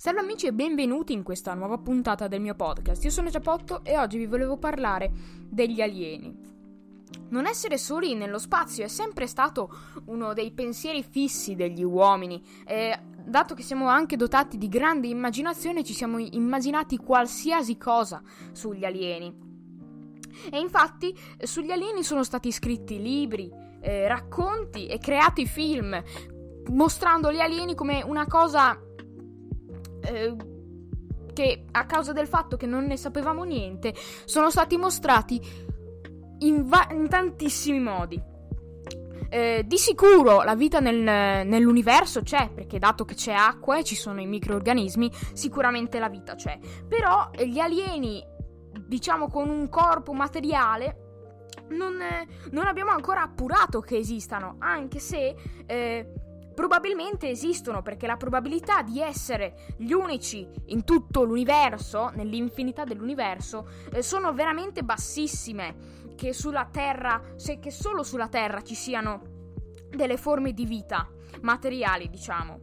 Salve amici e benvenuti in questa nuova puntata del mio podcast. Io sono Giappotto e oggi vi volevo parlare degli alieni. Non essere soli nello spazio è sempre stato uno dei pensieri fissi degli uomini e dato che siamo anche dotati di grande immaginazione ci siamo immaginati qualsiasi cosa sugli alieni. E infatti sugli alieni sono stati scritti libri, eh, racconti e creati film mostrando gli alieni come una cosa eh, che a causa del fatto che non ne sapevamo niente sono stati mostrati in, va- in tantissimi modi. Eh, di sicuro la vita nel, nell'universo c'è, perché dato che c'è acqua e ci sono i microorganismi, sicuramente la vita c'è. Però eh, gli alieni, diciamo con un corpo materiale, non, eh, non abbiamo ancora appurato che esistano, anche se eh, probabilmente esistono perché la probabilità di essere gli unici in tutto l'universo, nell'infinità dell'universo, eh, sono veramente bassissime. Che sulla Terra, se che solo sulla Terra ci siano delle forme di vita materiali, diciamo.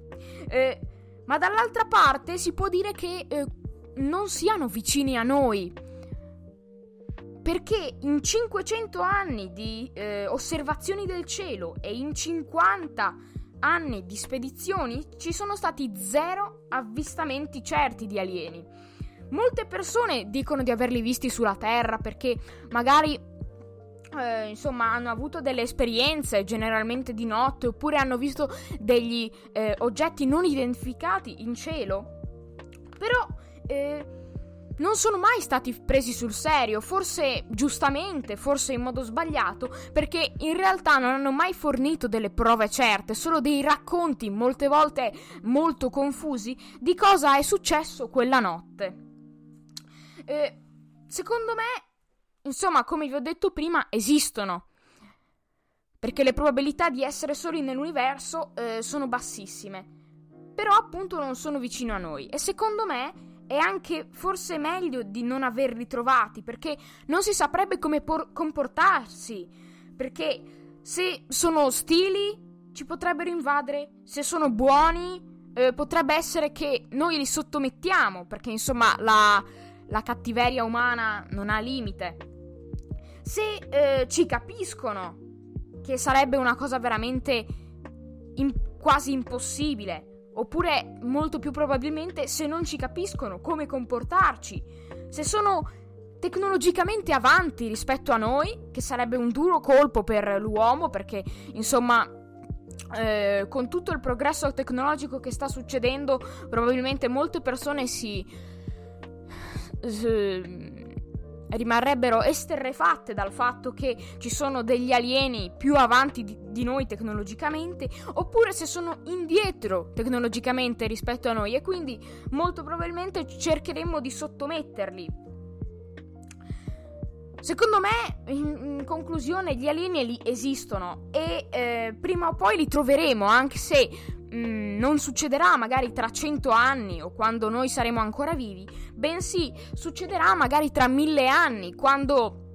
Eh, ma dall'altra parte si può dire che eh, non siano vicini a noi. Perché in 500 anni di eh, osservazioni del cielo e in 50 anni di spedizioni ci sono stati zero avvistamenti certi di alieni. Molte persone dicono di averli visti sulla Terra perché magari eh, insomma hanno avuto delle esperienze generalmente di notte oppure hanno visto degli eh, oggetti non identificati in cielo. Però eh, non sono mai stati presi sul serio, forse giustamente, forse in modo sbagliato, perché in realtà non hanno mai fornito delle prove certe, solo dei racconti, molte volte molto confusi, di cosa è successo quella notte. Eh, secondo me, insomma, come vi ho detto prima, esistono. Perché le probabilità di essere soli nell'universo eh, sono bassissime. Però appunto non sono vicino a noi. E secondo me è anche forse meglio di non averli trovati perché non si saprebbe come por- comportarsi. Perché se sono ostili ci potrebbero invadere, se sono buoni eh, potrebbe essere che noi li sottomettiamo perché insomma la, la cattiveria umana non ha limite. Se eh, ci capiscono, che sarebbe una cosa veramente in- quasi impossibile Oppure, molto più probabilmente, se non ci capiscono come comportarci, se sono tecnologicamente avanti rispetto a noi, che sarebbe un duro colpo per l'uomo, perché insomma, eh, con tutto il progresso tecnologico che sta succedendo, probabilmente molte persone si. si rimarrebbero esterrefatte dal fatto che ci sono degli alieni più avanti di, di, noi tecnologicamente, oppure se sono indietro tecnologicamente rispetto a noi e quindi molto probabilmente cercheremo di sottometterli. Secondo me, in, in conclusione, gli alieni esistono e eh, prima o poi li troveremo, anche se Mm, non succederà magari tra cento anni o quando noi saremo ancora vivi, bensì succederà magari tra mille anni, quando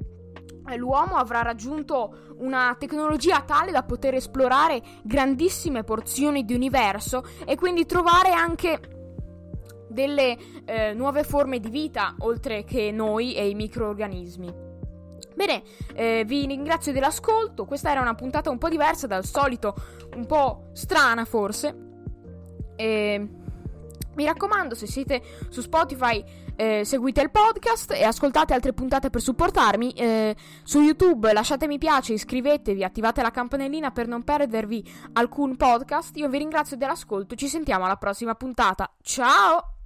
eh, l'uomo avrà raggiunto una tecnologia tale da poter esplorare grandissime porzioni di universo e quindi trovare anche delle eh, nuove forme di vita oltre che noi e i microorganismi. Bene, eh, vi ringrazio dell'ascolto. Questa era una puntata un po' diversa dal solito, un po' strana forse. E mi raccomando, se siete su Spotify, eh, seguite il podcast e ascoltate altre puntate per supportarmi. Eh, su YouTube lasciate mi piace, iscrivetevi, attivate la campanellina per non perdervi alcun podcast. Io vi ringrazio dell'ascolto, ci sentiamo alla prossima puntata. Ciao!